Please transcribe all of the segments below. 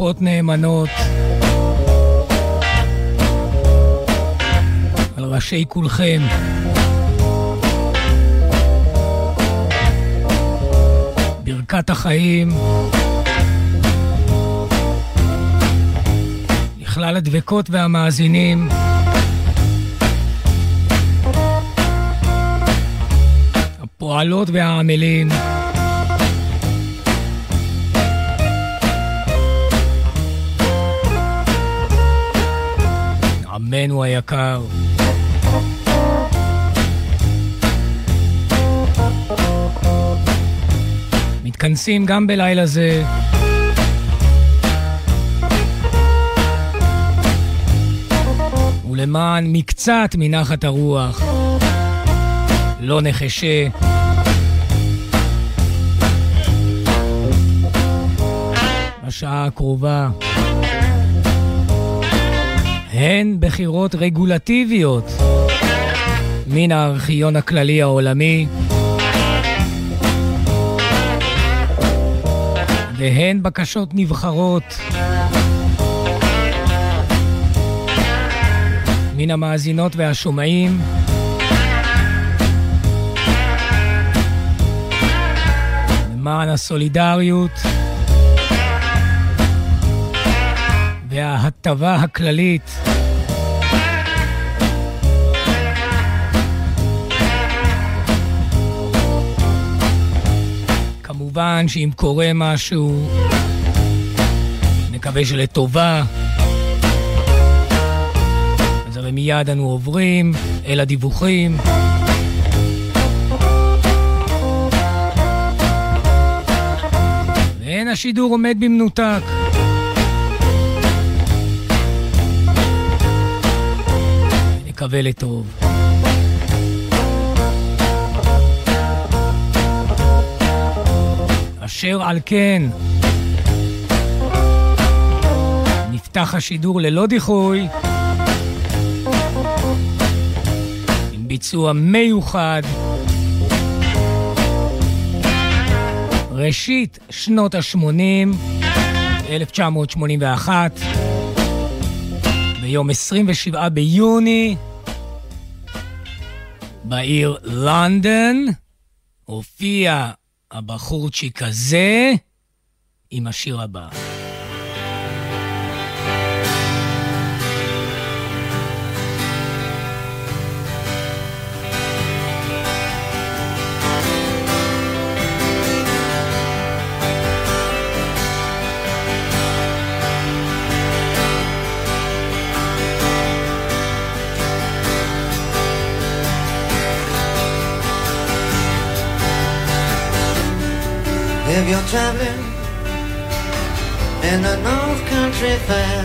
ברכות נאמנות על ראשי כולכם. ברכת החיים לכלל הדבקות והמאזינים. הפועלות והעמלים. עמנו היקר. מתכנסים גם בלילה זה. ולמען מקצת מנחת הרוח. לא נחשה. בשעה הקרובה. הן בחירות רגולטיביות מן הארכיון הכללי העולמי והן בקשות נבחרות מן המאזינות והשומעים למען הסולידריות וההטבה הכללית כמובן שאם קורה משהו, נקווה שלטובה. אז הרי מיד אנו עוברים אל הדיווחים. ואין השידור עומד במנותק. נקווה לטוב. אשר על כן, נפתח השידור ללא דיחוי, ביצוע מיוחד. ראשית שנות ה-80, 1981, ביום 27 ביוני, בעיר לונדון, הופיע הבחורצ'יק הזה עם השיר הבא. If you're traveling in the North Country Fair,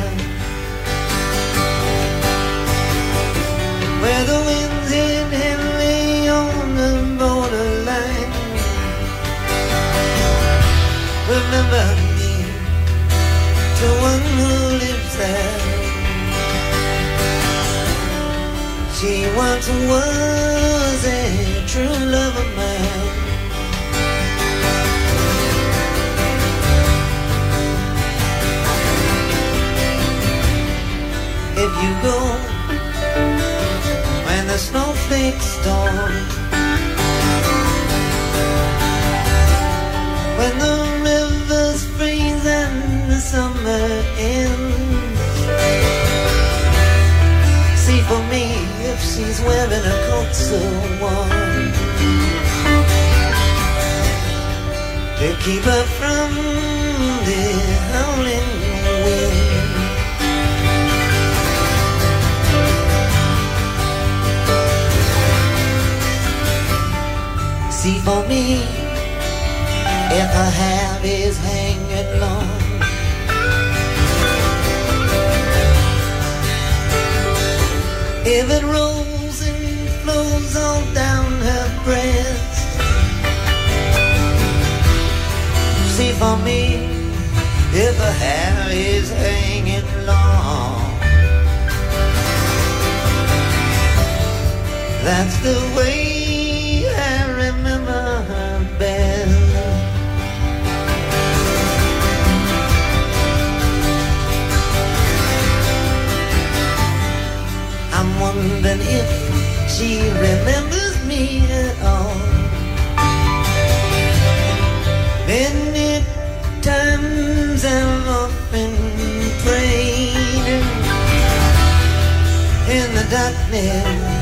where the winds hit heavily on the borderline, remember me to one who lives there. She once was a true love of mine. You go when the snowflakes storm. When the rivers freeze and the summer ends. See for me if she's wearing a coat so warm. To keep her from the howling see for me if her hair is hanging long. If it rolls and flows all down her breast, see for me if her hair is hanging long. That's the way. lightning.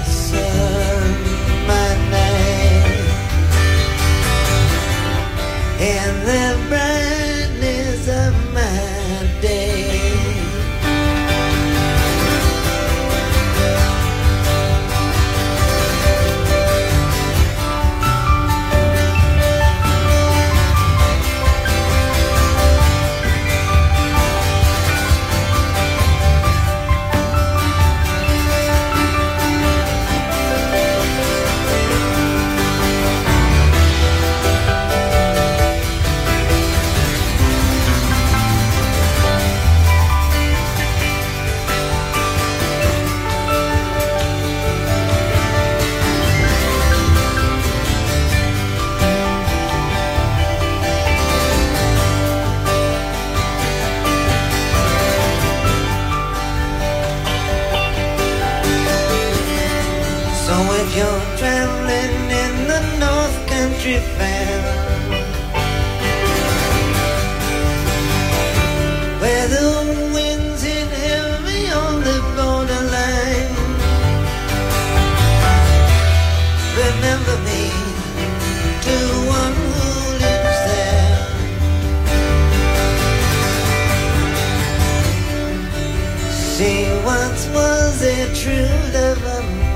She once was a true love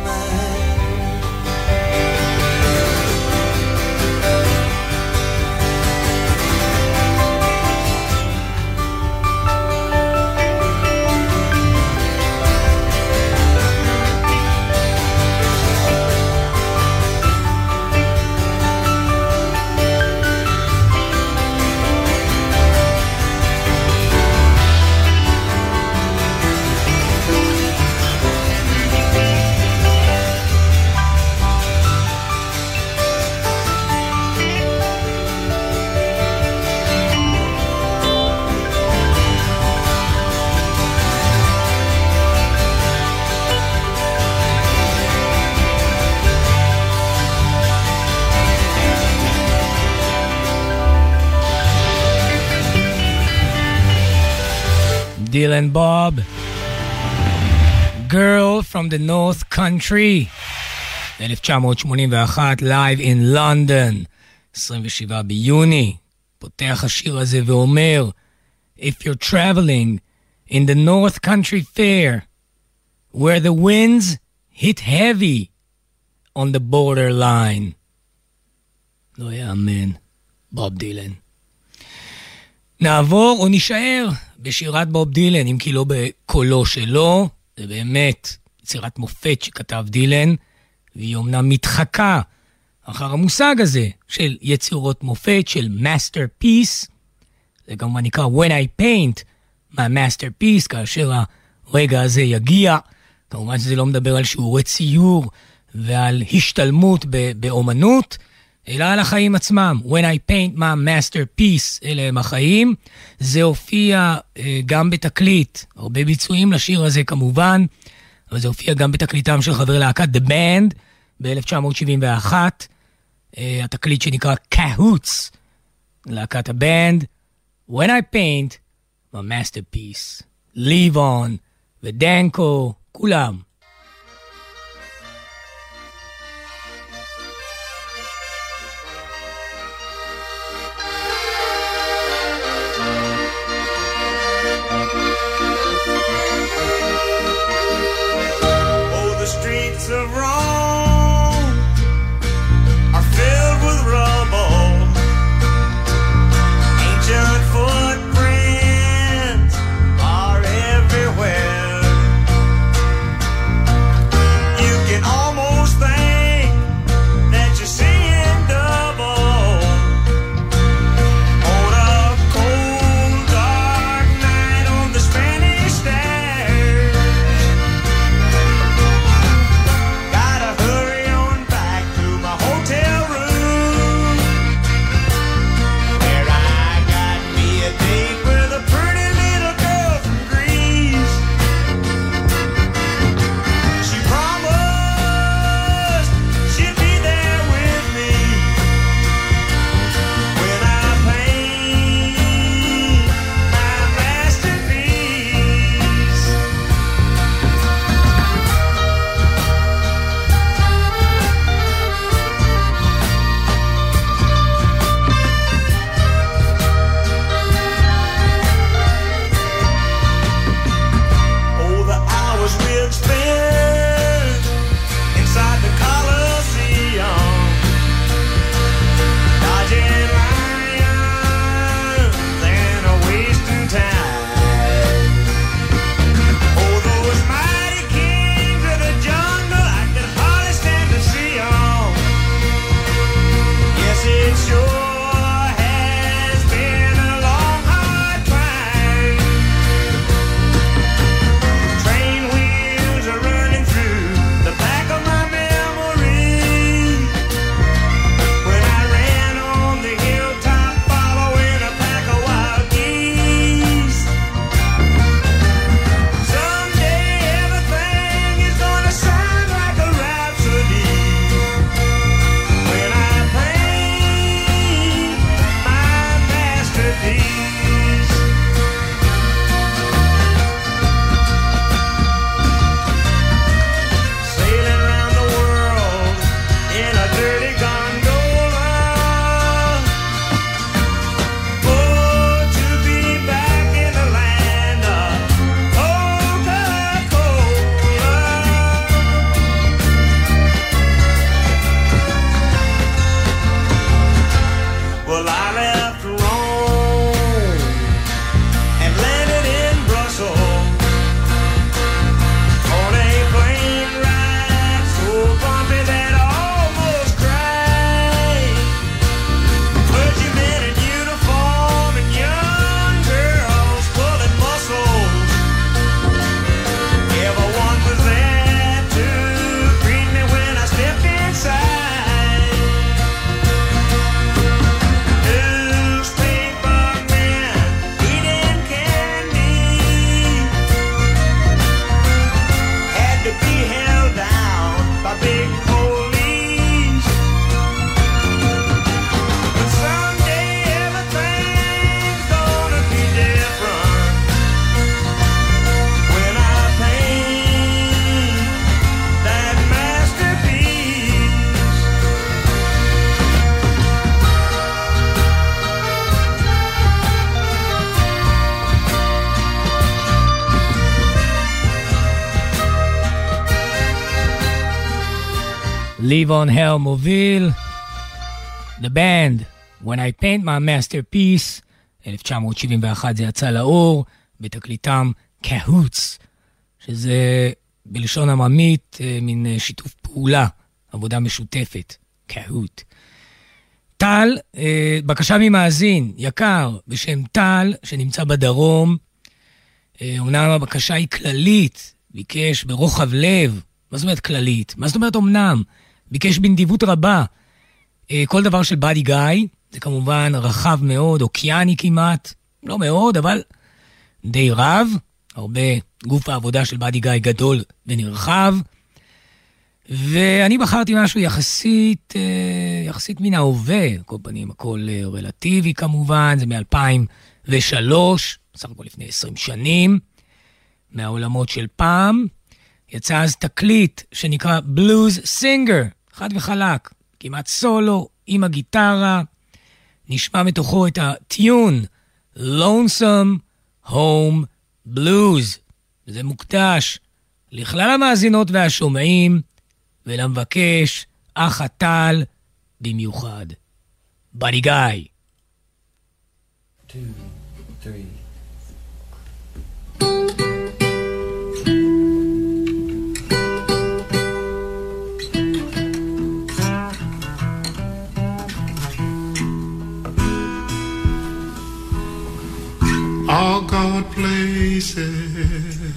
Dylan Bob. Girl from the North Country. 1981, Live in London. 27 ביוני. פותח השיר הזה ואומר, If you're traveling in the North Country Fair, where the winds hit heavy on the borderline. לא יאמן, בוב דילן. נעבור או נישאר בשירת בוב דילן, אם כי לא בקולו שלו, זה באמת יצירת מופת שכתב דילן, והיא אומנם מתחקה אחר המושג הזה של יצירות מופת, של masterpiece, זה כמובן נקרא When I Paint my masterpiece, כאשר הרגע הזה יגיע. כמובן שזה לא מדבר על שיעורי ציור ועל השתלמות באומנות, אלא על החיים עצמם. When I paint my masterpiece, אלה הם החיים. זה הופיע אה, גם בתקליט, הרבה ביצועים לשיר הזה כמובן, אבל זה הופיע גם בתקליטם של חבר להקת The Band ב-1971, אה, התקליט שנקרא Cahoots, להקת הבנד. When I paint my masterpiece, Live on ודנקו, כולם. Live on Hell מוביל. The Band, When I Paint My Masterpiece, 1971 זה יצא לאור, בתקליטם קהוץ, שזה בלשון עממית אה, מין אה, שיתוף פעולה, עבודה משותפת, קהוט. טל, אה, בקשה ממאזין, יקר, בשם טל, שנמצא בדרום. אומנם הבקשה היא כללית, ביקש ברוחב לב. מה זאת אומרת כללית? מה זאת אומרת אמנם? ביקש בנדיבות רבה. כל דבר של באדי גיא, זה כמובן רחב מאוד, אוקיאני כמעט, לא מאוד, אבל די רב. הרבה גוף העבודה של באדי גיא גדול ונרחב. ואני בחרתי משהו יחסית, אה, יחסית מן ההווה, על כל פנים הכל אה, רלטיבי כמובן, זה מ-2003, בסך הכל לפני 20 שנים, מהעולמות של פעם. יצא אז תקליט שנקרא בלוז סינגר, חד וחלק, כמעט סולו, עם הגיטרה. נשמע מתוכו את הטיון, Lonesome Home Blues. זה מוקדש לכלל המאזינות והשומעים, ולמבקש אח הטל במיוחד. בני גיא. two, three. All God places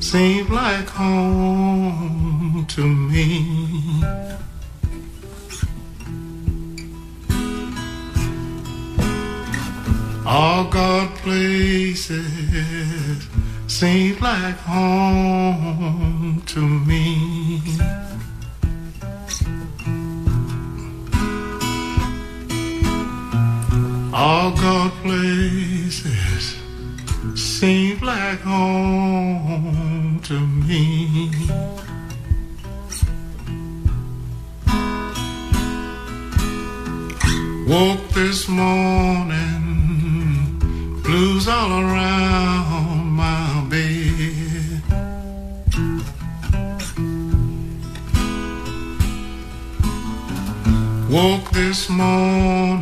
seem like home to me. All God places seem like home to me. All God places seem like home to me. Woke this morning, blues all around my bed. Woke this morning,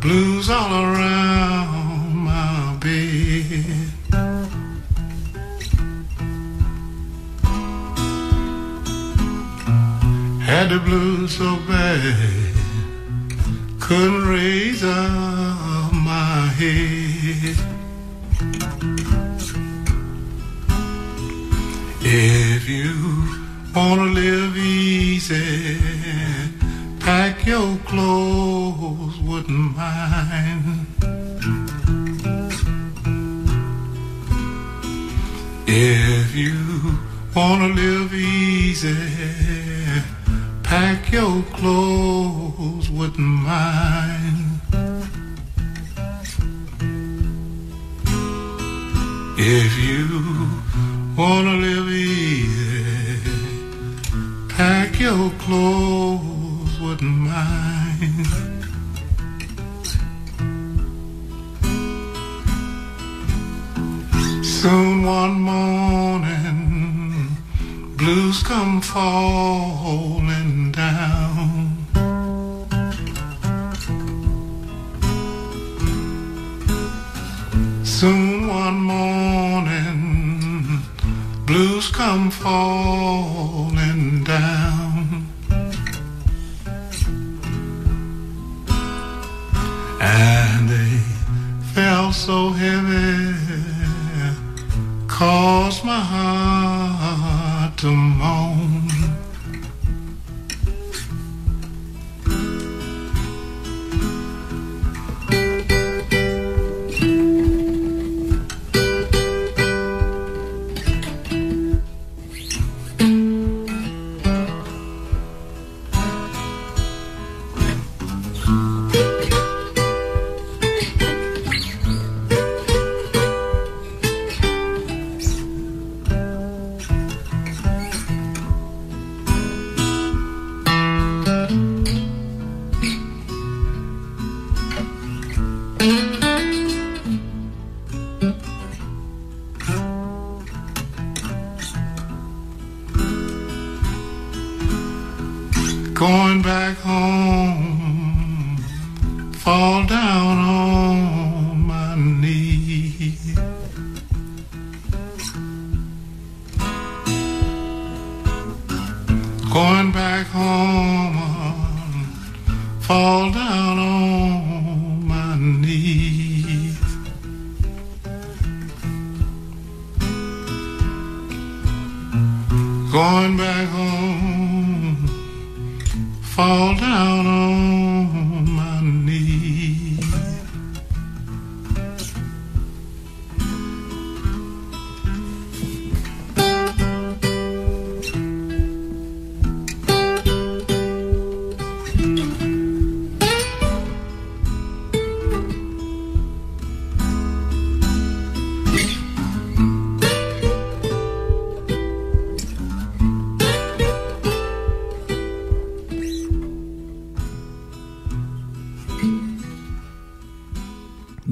blues all around Had the blues so bad, couldn't raise up my head. If you wanna live easy, pack your clothes, wouldn't mind. If you wanna live easy, your clothes, caused my heart to moan.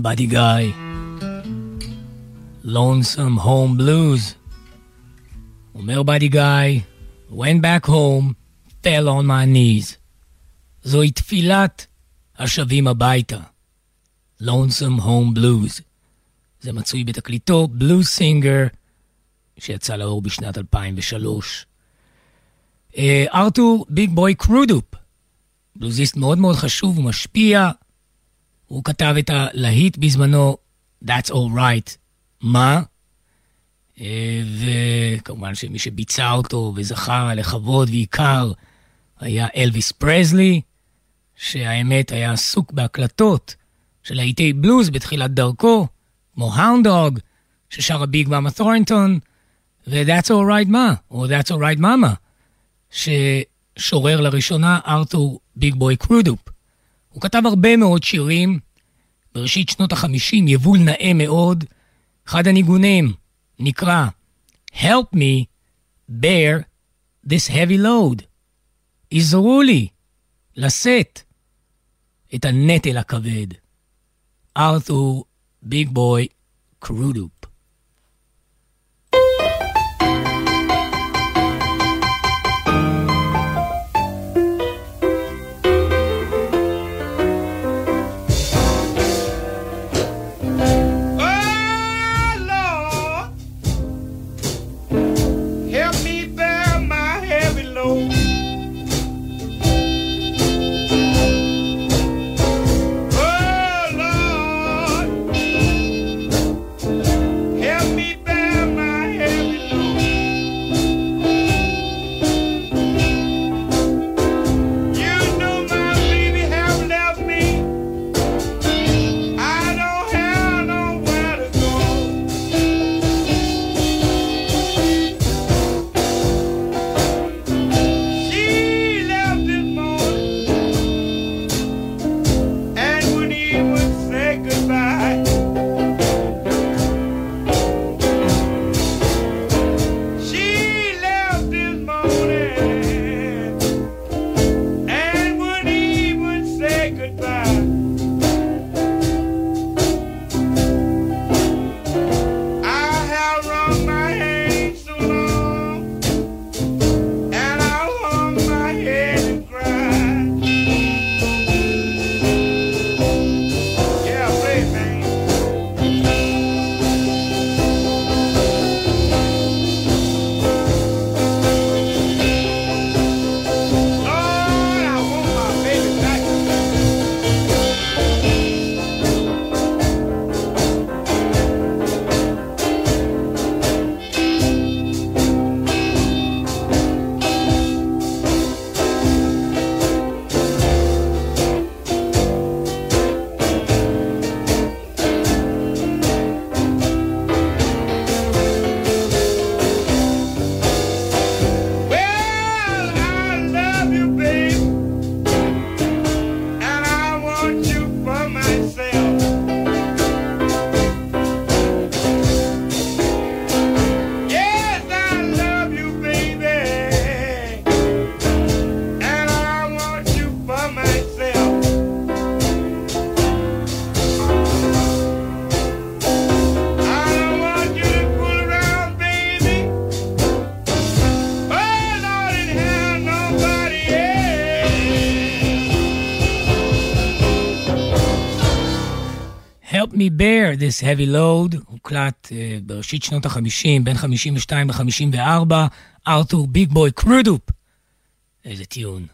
Buddy Guy, Lonesome Home Blues. אומר Buddy Guy, went back home, fell on my knees. זוהי תפילת השבים הביתה. Lonesome Home Blues. זה מצוי בתקליטו Blues Singer, שיצא לאור בשנת 2003. אה, ארתור ביג בוי קרודופ, בלוזיסט מאוד מאוד חשוב ומשפיע, הוא כתב את הלהיט בזמנו, That's All Right, מה? אה, וכמובן שמי שביצע אותו וזכה לכבוד ויקר היה אלוויס פרזלי, שהאמת היה עסוק בהקלטות של להיטי בלוז בתחילת דרכו, כמו האונד דוג, ששרה ביג מאמה תורנטון, ו-That's All Right מה, או That's All Right מאמה, ששורר לראשונה ארתור ביג בוי קרודופ. הוא כתב הרבה מאוד שירים, בראשית שנות החמישים, יבול נאה מאוד. אחד הניגונים נקרא Help me bear this heavy load. עזרו לי לשאת את הנטל הכבד. ארתור ביג בוי קרודופ. This heavy load, הוקלט אה, בראשית שנות ה-50, בין 52 ל-54, ארתור ביג בוי קרודופ. איזה טיעון.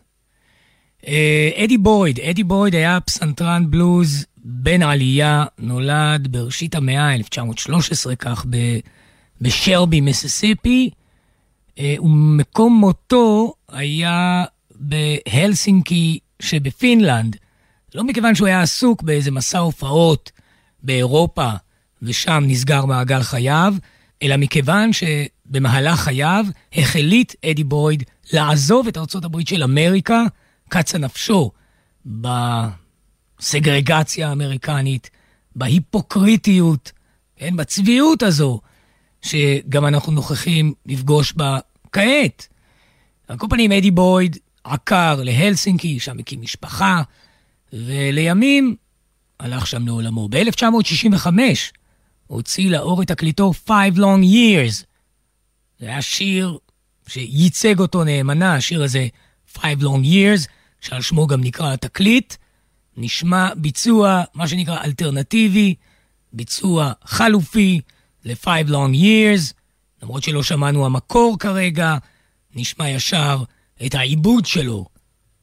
אה, אדי בויד, אדי בויד היה פסנתרן בלוז בן עלייה, נולד בראשית המאה, 1913 כך, ב- בשרבי, מיסיסיפי, אה, ומקום מותו היה בהלסינקי שבפינלנד. לא מכיוון שהוא היה עסוק באיזה מסע הופעות באירופה, ושם נסגר מעגל חייו, אלא מכיוון שבמהלך חייו החליט אדי בויד לעזוב את ארצות הברית של אמריקה, קצה נפשו בסגרגציה האמריקנית, בהיפוקריטיות, כן, בצביעות הזו, שגם אנחנו נוכחים לפגוש בה כעת. על כל פנים, אדי בויד עקר להלסינקי, שם הקים משפחה, ולימים הלך שם לעולמו. ב-1965 הוציא לאור את תקליטו Five Long Years. זה היה שיר שייצג אותו נאמנה, השיר הזה Five Long Years, שעל שמו גם נקרא התקליט. נשמע ביצוע, מה שנקרא אלטרנטיבי, ביצוע חלופי ל-Five Long Years, למרות שלא שמענו המקור כרגע, נשמע ישר את העיבוד שלו.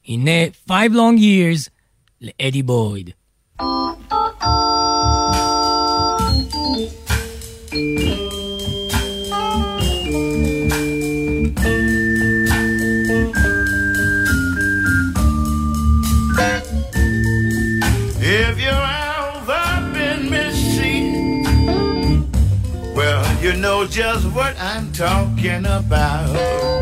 הנה Five Long Years לאדי בויד. Well, you just what I'm talking about.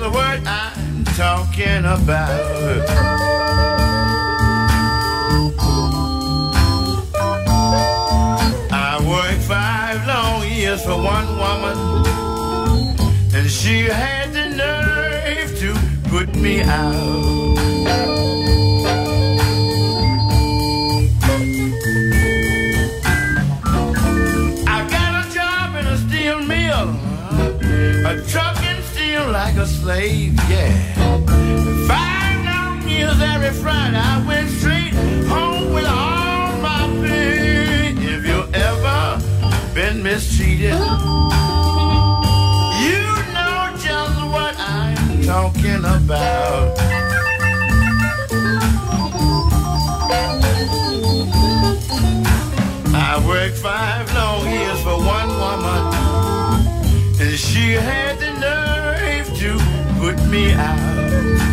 Just what I'm talking about. I worked five long years for one woman, and she had the nerve to put me out. I got a job in a steel mill, a steel like a slave, yeah. Five long years every Friday, I went straight home with all my pay. If you ever been mistreated, you know just what I'm talking about. I worked five long years for one woman, and she had me out.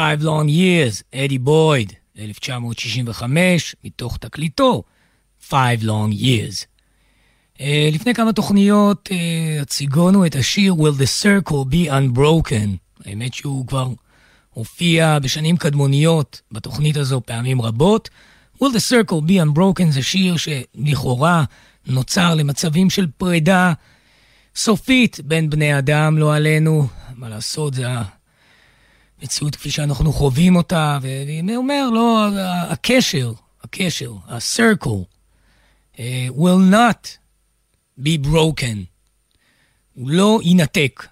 Five Long Years, אדי בויד, 1965, מתוך תקליטו, Five Long Years. Uh, לפני כמה תוכניות uh, הציגונו את השיר Will the Circle be Unbroken. האמת שהוא כבר הופיע בשנים קדמוניות בתוכנית הזו פעמים רבות, Will the Circle be unbroken זה שיר שלכאורה נוצר למצבים של פרידה סופית בין בני אדם, לא עלינו. מה לעשות, זה המציאות כפי שאנחנו חווים אותה, והוא אומר, לא, הקשר, הקשר, ה-circle, uh, will not be broken. הוא לא יינתק.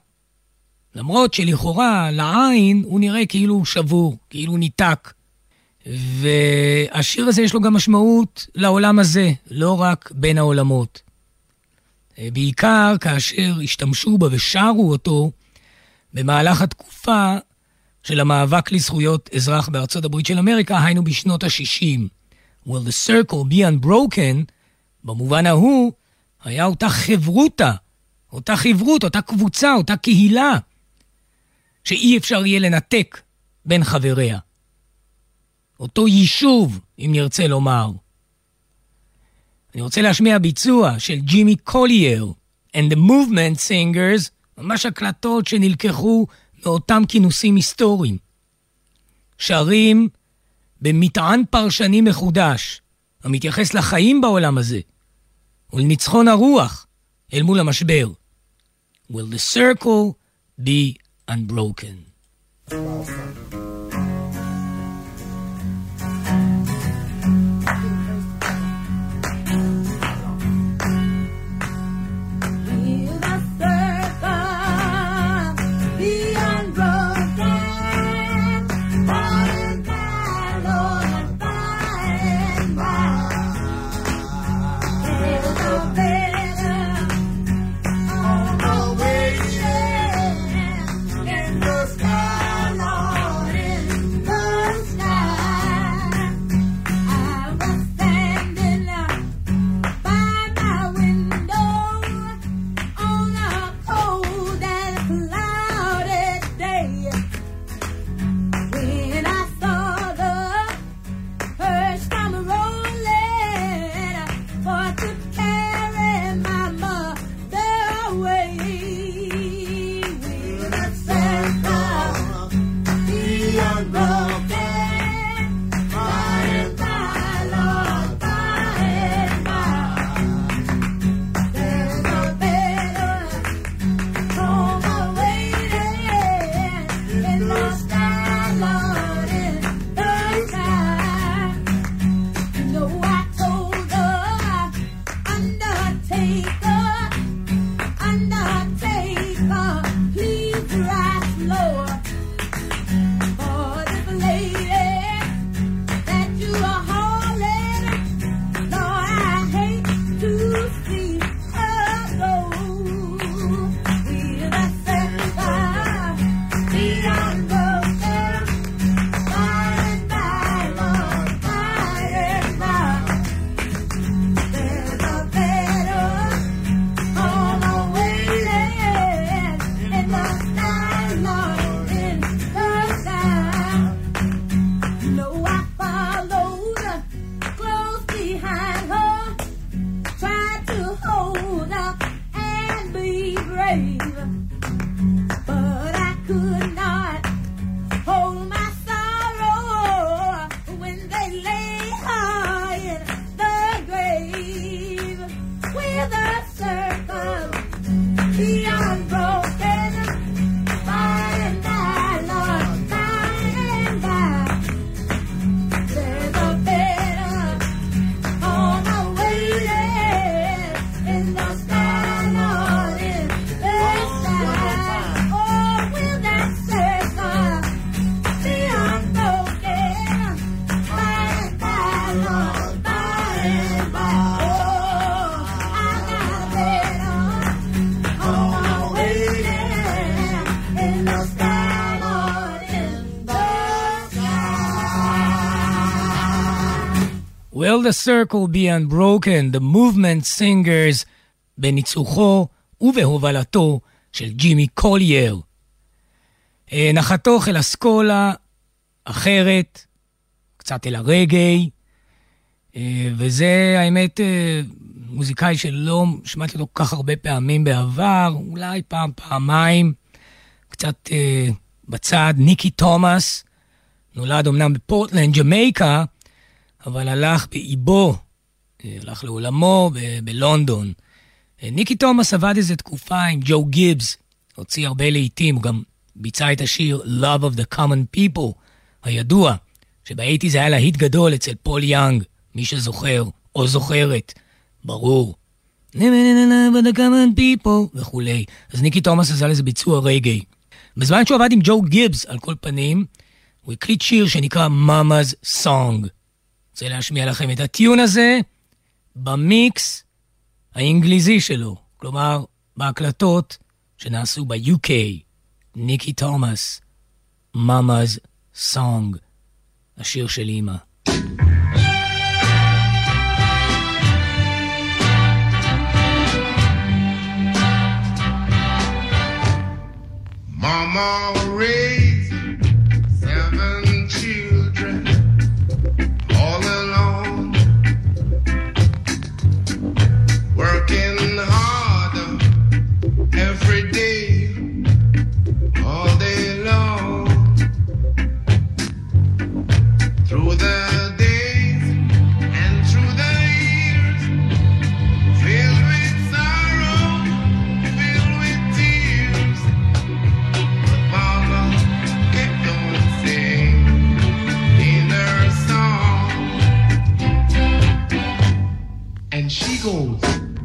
למרות שלכאורה, לעין, הוא נראה כאילו הוא שבור, כאילו הוא ניתק. והשיר הזה יש לו גם משמעות לעולם הזה, לא רק בין העולמות. בעיקר כאשר השתמשו בה ושרו אותו במהלך התקופה של המאבק לזכויות אזרח בארצות הברית של אמריקה, היינו בשנות ה-60. Will the circle be unbroken, במובן ההוא, היה אותה חברותה, אותה חברות, אותה קבוצה, אותה קהילה, שאי אפשר יהיה לנתק בין חבריה. אותו יישוב, אם נרצה לומר. אני רוצה להשמיע ביצוע של ג'ימי קולייר and the Movement Singers, ממש הקלטות שנלקחו מאותם כינוסים היסטוריים. שרים במטען פרשני מחודש, המתייחס לחיים בעולם הזה, ולניצחון הרוח אל מול המשבר. Will the circle be unbroken? Will the circle be unbroken? The movement singers בניצוחו ובהובלתו של ג'ימי קולייר. אה, נחתו אל אסכולה אחרת, קצת אל הרגאיי, אה, וזה האמת אה, מוזיקאי שלא שמעתי אותו כל כך הרבה פעמים בעבר, אולי פעם, פעמיים, קצת בצד, ניקי תומאס, נולד אמנם בפורטלנד, ג'מייקה, אבל הלך באיבו, אה, הלך לעולמו ב- בלונדון. אה, ניקי תומאס עבד איזה תקופה עם ג'ו גיבס, הוציא הרבה להיטים, הוא גם ביצע את השיר Love of the Common People, הידוע, שב eighties זה היה להיט גדול אצל פול יאנג, מי שזוכר או זוכרת, ברור. וכולי. אז ניקי תומאס עשה לזה ביצוע רגאיי. בזמן שהוא עבד עם ג'ו גיבס, על כל פנים, הוא הקליט שיר שנקרא Mama's Song. רוצה להשמיע לכם את הטיון הזה במיקס האנגליזי שלו, כלומר, בהקלטות שנעשו ב-UK. ניקי תומאס, Mama's Song, השיר של אימא. Mama raised and she goes.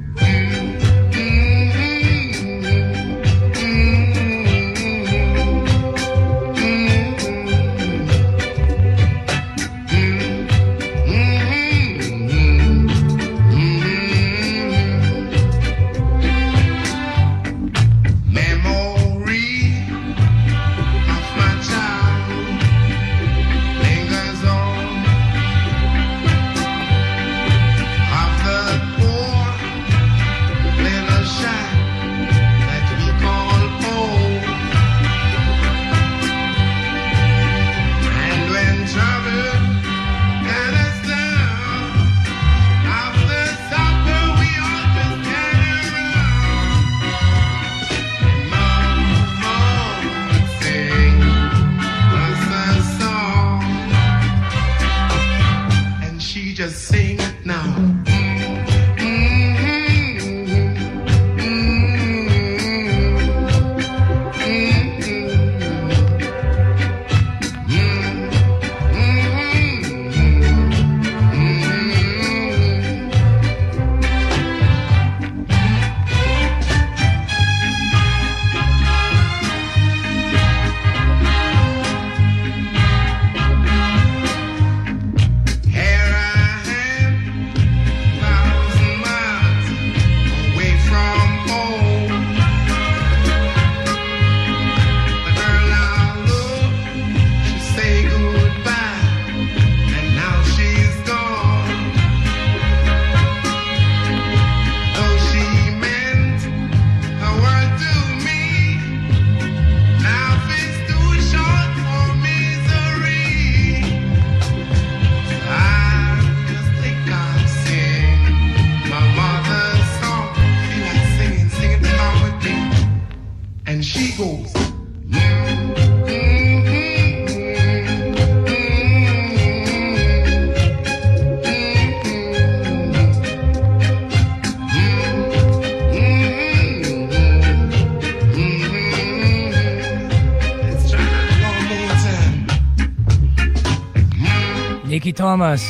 תומאס.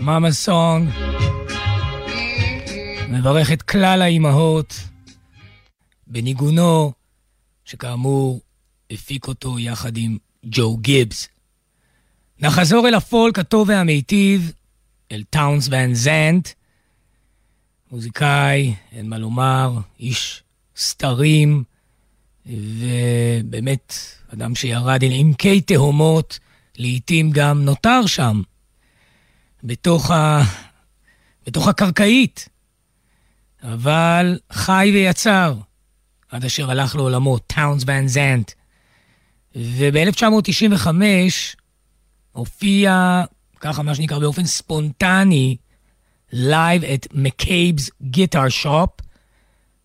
מאמה סונג. מברך את כלל האימהות בניגונו, שכאמור הפיק אותו יחד עם ג'ו גיבס. נחזור אל הפולק הטוב והמיטיב, אל טאונס ואן זנט. מוזיקאי, אין מה לומר, איש סתרים, ובאמת אדם שירד אל עמקי תהומות, לעתים גם נותר שם, בתוך, ה... בתוך הקרקעית, אבל חי ויצר, עד אשר הלך לעולמו, טאונס ואן זנט. וב-1995 הופיע, ככה מה שנקרא באופן ספונטני, Live at McCabe's Guitar Shop,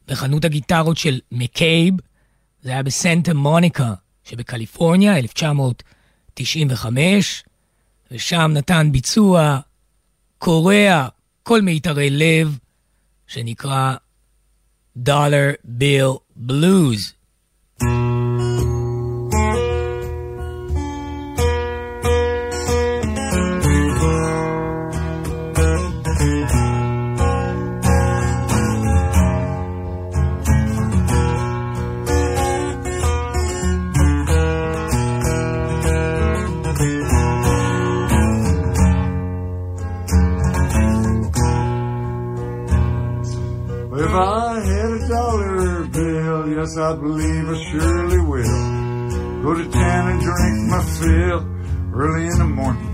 בחנות הגיטרות של מקייב, זה היה בסנטה מוניקה שבקליפורניה, 1995. ושם נתן ביצוע קורע כל מיתרי לב, שנקרא Dollar Bill Blues. To town and drink my fill early in the morning.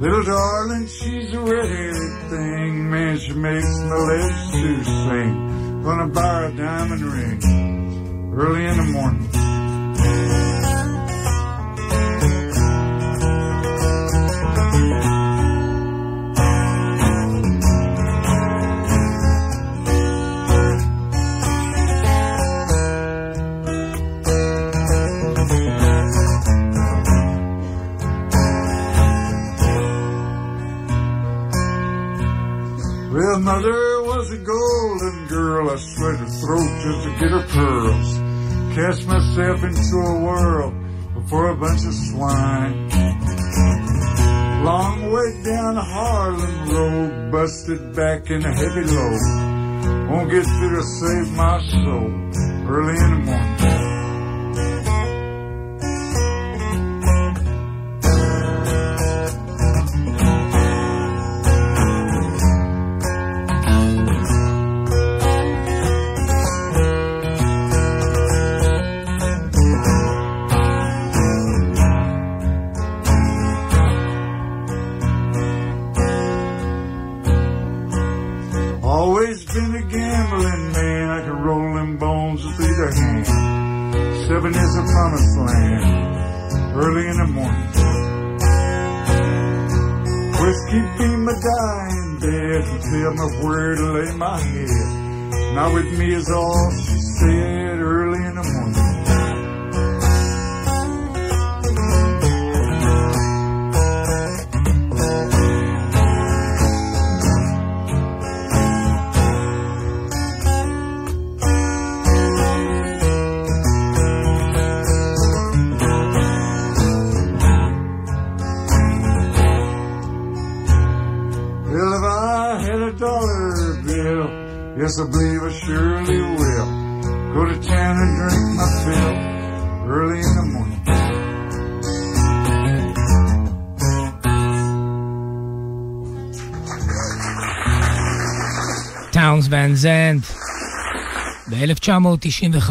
Little darling, she's a red-headed thing. Man, she makes my legs to sing. Gonna buy a diamond ring early in the morning. Throat just to get her pearls. Cast myself into a whirl before a bunch of swine. Long way down Harlem Road, busted back in a heavy load. Won't get through to save my soul early in the morning. Not with me is all ב-1995,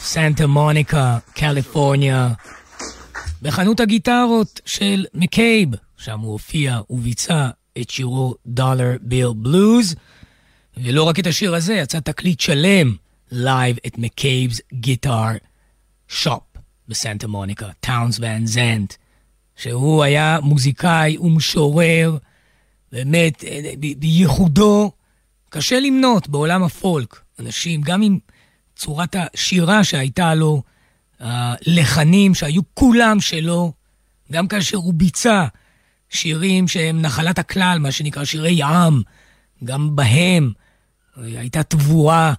סנטה מוניקה, קליפורניה, בחנות הגיטרות של מקייב, שם הוא הופיע וביצע את שירו Dollar Bill Blues, ולא רק את השיר הזה, יצא תקליט שלם, Live at McCabe's Guitar Shop בסנטה מוניקה, טאונס ון זנט, שהוא היה מוזיקאי ומשורר, באמת, אה, בייחודו, קשה למנות בעולם הפולק. אנשים, גם עם צורת השירה שהייתה לו, הלחנים שהיו כולם שלו, גם כאשר הוא ביצע שירים שהם נחלת הכלל, מה שנקרא שירי עם, גם בהם אה, הייתה תבואה,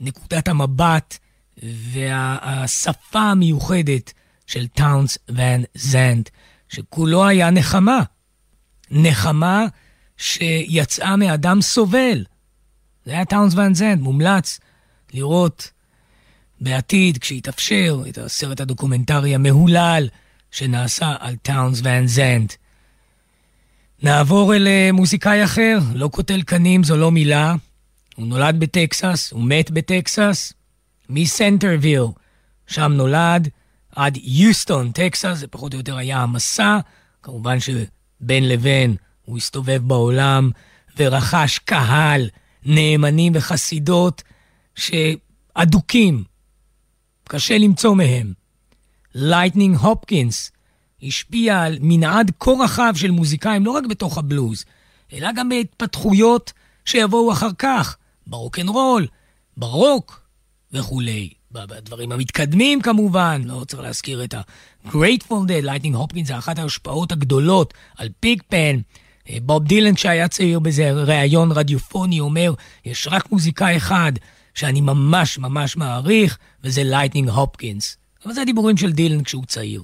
נקודת המבט והשפה המיוחדת של טאונס ון זנט, שכולו היה נחמה. נחמה שיצאה מאדם סובל. זה היה טאונס ון זנט, מומלץ לראות בעתיד, כשיתאפשר, את הסרט הדוקומנטרי המהולל שנעשה על טאונס ון זנט. נעבור אל אה, מוזיקאי אחר, לא קוטל קנים זו לא מילה. הוא נולד בטקסס, הוא מת בטקסס, מסנטרוויל, שם נולד, עד יוסטון, טקסס, זה פחות או יותר היה המסע. כמובן שבין לבין הוא הסתובב בעולם ורכש קהל, נאמנים וחסידות שאדוקים, קשה למצוא מהם. לייטנינג הופקינס השפיע על מנעד כה רחב של מוזיקאים, לא רק בתוך הבלוז, אלא גם בהתפתחויות שיבואו אחר כך, ברוקנרול, ברוק וכולי. בדברים המתקדמים כמובן, לא צריך להזכיר את ה-Grateful Dead, לייטנינג הופקינס זה אחת ההשפעות הגדולות על פיג פן. בוב דילן כשהיה צעיר באיזה ראיון רדיופוני אומר, יש רק מוזיקאי אחד שאני ממש ממש מעריך, וזה לייטנינג הופקינס. אבל זה דיבורים של דילן כשהוא צעיר.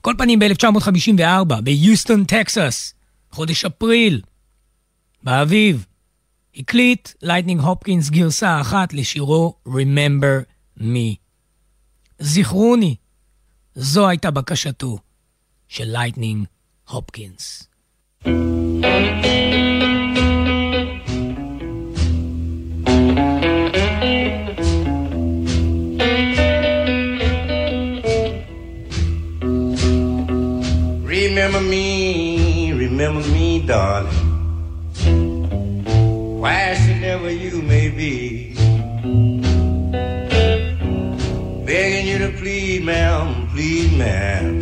כל פנים ב-1954, ביוסטון, טקסס, חודש אפריל, באביב, הקליט לייטנינג הופקינס גרסה אחת לשירו Remember Me. זכרוני, זו הייתה בקשתו של לייטנינג הופקינס. Remember me, remember me, darling. Wheresoever you may be. Begging you to please, ma'am, please, ma'am.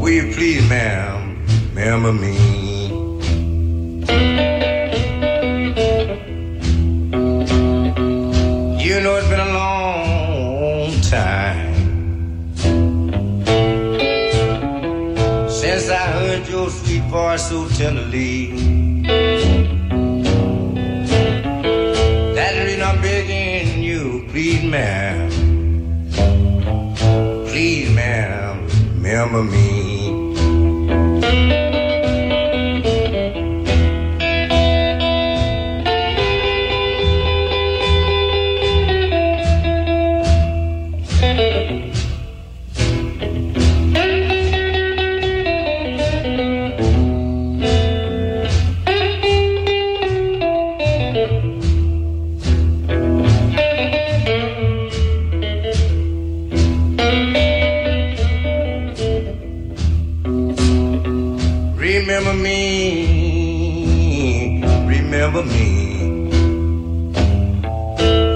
Will you please, ma'am, remember me? You know it's been a long time since I heard your sweet voice so tenderly. That reason I'm begging you, please, ma'am, please, ma'am, remember me. Remember me, remember me.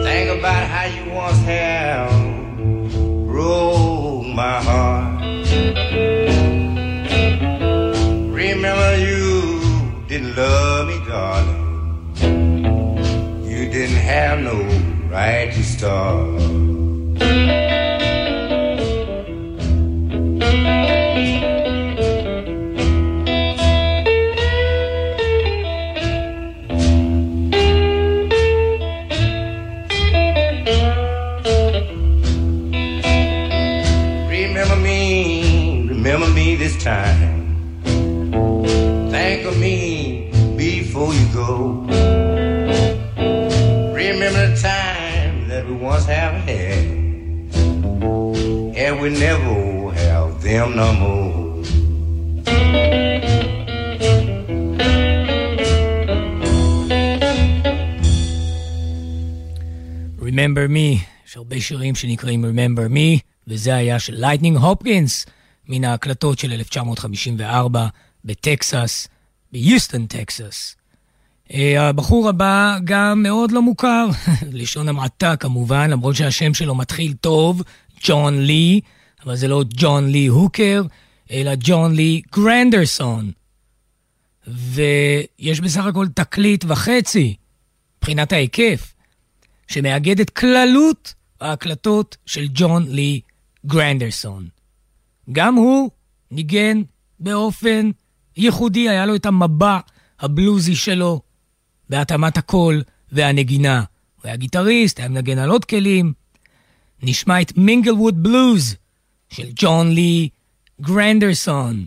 Think about how you once have broke my heart. Remember you didn't love me, darling. You didn't have no right to start. time. Think of me before you go. Remember the time that we once have had, and we never have them no more. Remember Me, יש הרבה שירים שנקראים Remember Me, וזה היה של לייטנינג הופקינס, מן ההקלטות של 1954 בטקסס, ביוסטון, טקסס. אה, הבחור הבא גם מאוד לא מוכר, לשון המעטה כמובן, למרות שהשם שלו מתחיל טוב, ג'ון לי, אבל זה לא ג'ון לי הוקר, אלא ג'ון לי גרנדרסון. ויש בסך הכל תקליט וחצי, מבחינת ההיקף, שמאגד את כללות ההקלטות של ג'ון לי גרנדרסון. גם הוא ניגן באופן ייחודי, היה לו את המבע הבלוזי שלו בהתאמת הקול והנגינה. הוא היה גיטריסט, היה מנגן על עוד כלים. נשמע את מינגלווד בלוז של ג'ון לי גרנדרסון.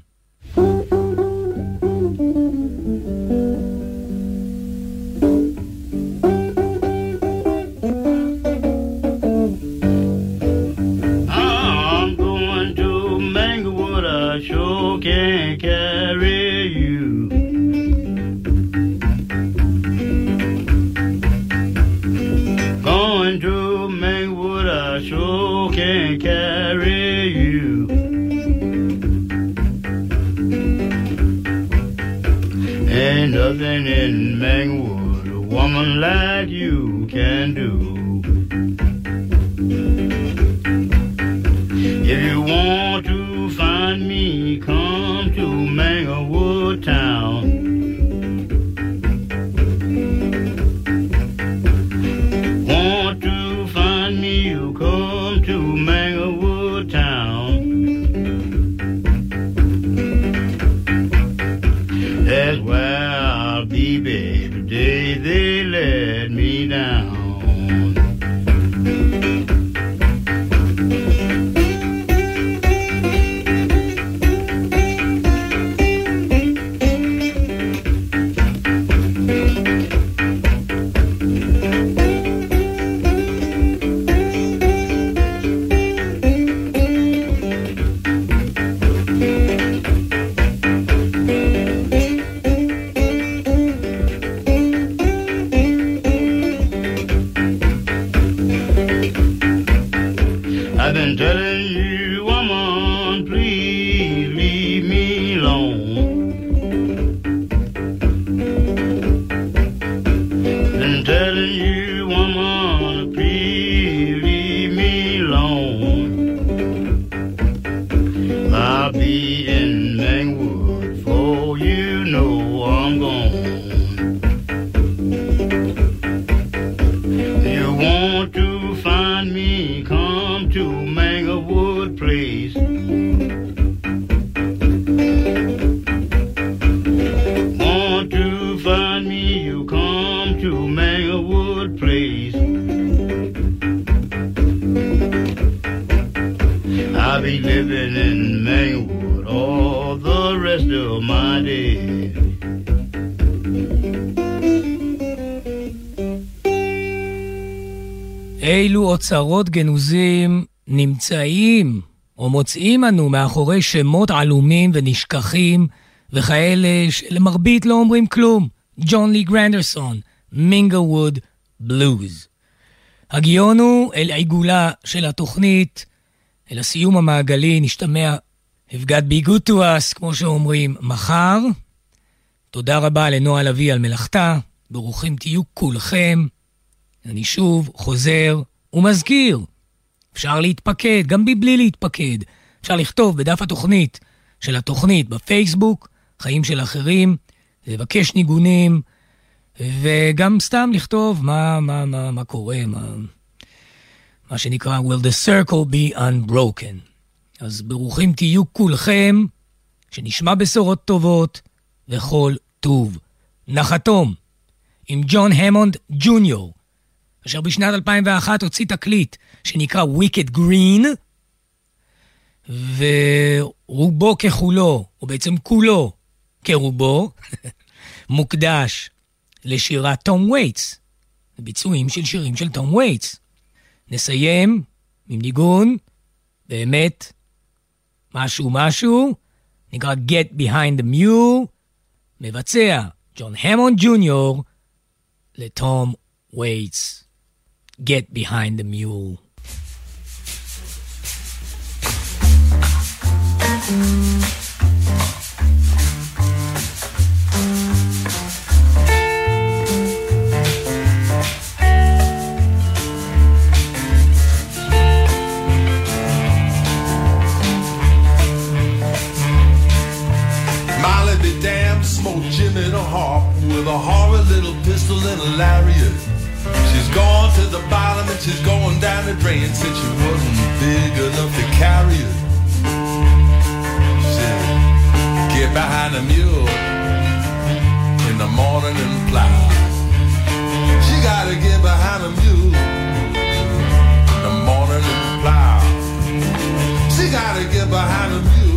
In Manglewood a woman like you can do. אוצרות גנוזים נמצאים או מוצאים אנו מאחורי שמות עלומים ונשכחים וכאלה שלמרבית לא אומרים כלום. ג'ון לי גרנדרסון, מינגלווד בלוז. הגיון הוא אל עיגולה של התוכנית, אל הסיום המעגלי, נשתמע got be good to us, כמו שאומרים, מחר. תודה רבה לנועה לביא על מלאכתה, ברוכים תהיו כולכם. אני שוב חוזר ומזכיר, אפשר להתפקד, גם מבלי להתפקד. אפשר לכתוב בדף התוכנית של התוכנית בפייסבוק, חיים של אחרים, לבקש ניגונים, וגם סתם לכתוב מה, מה, מה, מה קורה, מה, מה שנקרא Will the circle be unbroken. אז ברוכים תהיו כולכם, שנשמע בשורות טובות וכל טוב. נחתום עם ג'ון המונד ג'וניור, אשר בשנת 2001 הוציא תקליט שנקרא Wicked Grin, ורובו ככולו, או בעצם כולו כרובו, מוקדש לשירת תום וייטס, ביצועים של שירים של תום וייטס. נסיים עם ניגון, באמת, משהו משהו, נקרא Get Behind the Mule, מבצע ג'ון המון ג'וניור לתום וייטס. Get Behind the Mule. Molly be damned, smoked Jim in a harp with a horrid little pistol and a lariat. Gone to the bottom and she's going down the drain since she wasn't big enough to carry it. She said, get behind the mule in the morning and plow. She gotta get behind the mule in the morning and plow. She gotta get behind the mule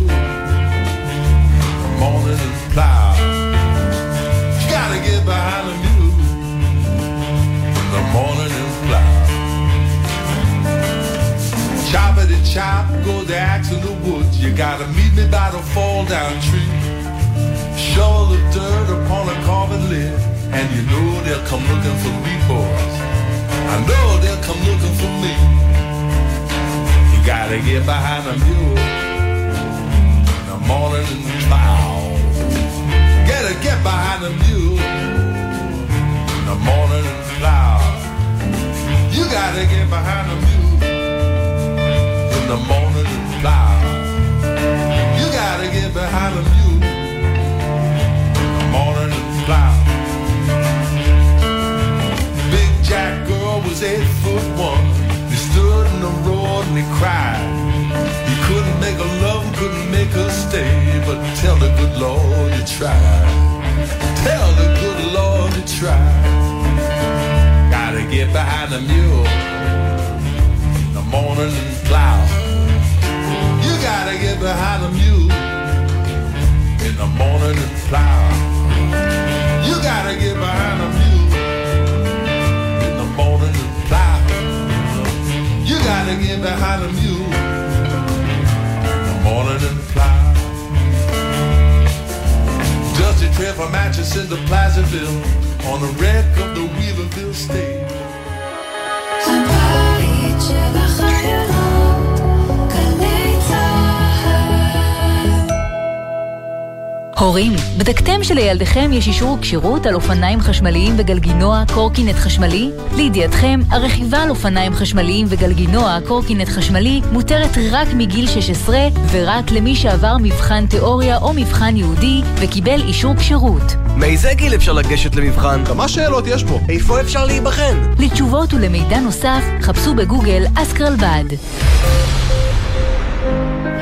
הורים, בדקתם שלילדיכם יש אישור כשירות על אופניים חשמליים וגלגינוע קורקינט חשמלי? לידיעתכם, הרכיבה על אופניים חשמליים וגלגינוע קורקינט חשמלי מותרת רק מגיל 16 ורק למי שעבר מבחן תיאוריה או מבחן ייעודי וקיבל אישור כשירות. מאיזה גיל אפשר לגשת למבחן? כמה שאלות יש פה. איפה אפשר להיבחן? לתשובות ולמידע נוסף, חפשו בגוגל אסקרלבד.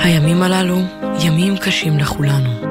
הימים הללו ימים קשים לכולנו.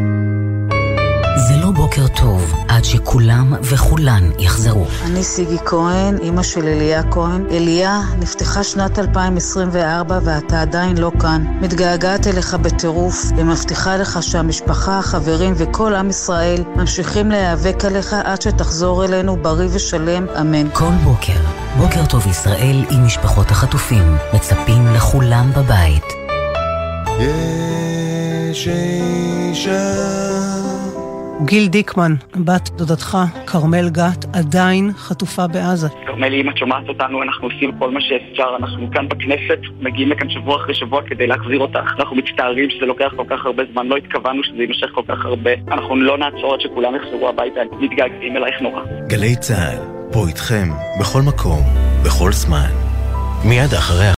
טוב עד שכולם וכולן יחזרו. אני סיגי כהן, אימא של אליה כהן. אליה, נפתחה שנת 2024 ואתה עדיין לא כאן. מתגעגעת אליך בטירוף, ומבטיחה לך שהמשפחה, החברים וכל עם ישראל ממשיכים להיאבק עליך עד שתחזור אלינו בריא ושלם, אמן. כל בוקר, בוקר טוב ישראל עם משפחות החטופים, מצפים לכולם בבית. יש אישה גיל דיקמן, בת דודתך, כרמל גת, עדיין חטופה בעזה. כרמלי, אם את שומעת אותנו, אנחנו עושים כל מה שאפשר. אנחנו כאן בכנסת, מגיעים לכאן שבוע אחרי שבוע כדי להחזיר אותך. אנחנו מצטערים שזה לוקח כל כך הרבה זמן, לא התכוונו שזה יימשך כל כך הרבה. אנחנו לא נעצור עד שכולם יחזרו הביתה, מתגעגעים אלייך נורא. גלי צה"ל, פה איתכם, בכל מקום, בכל זמן. מיד אחרי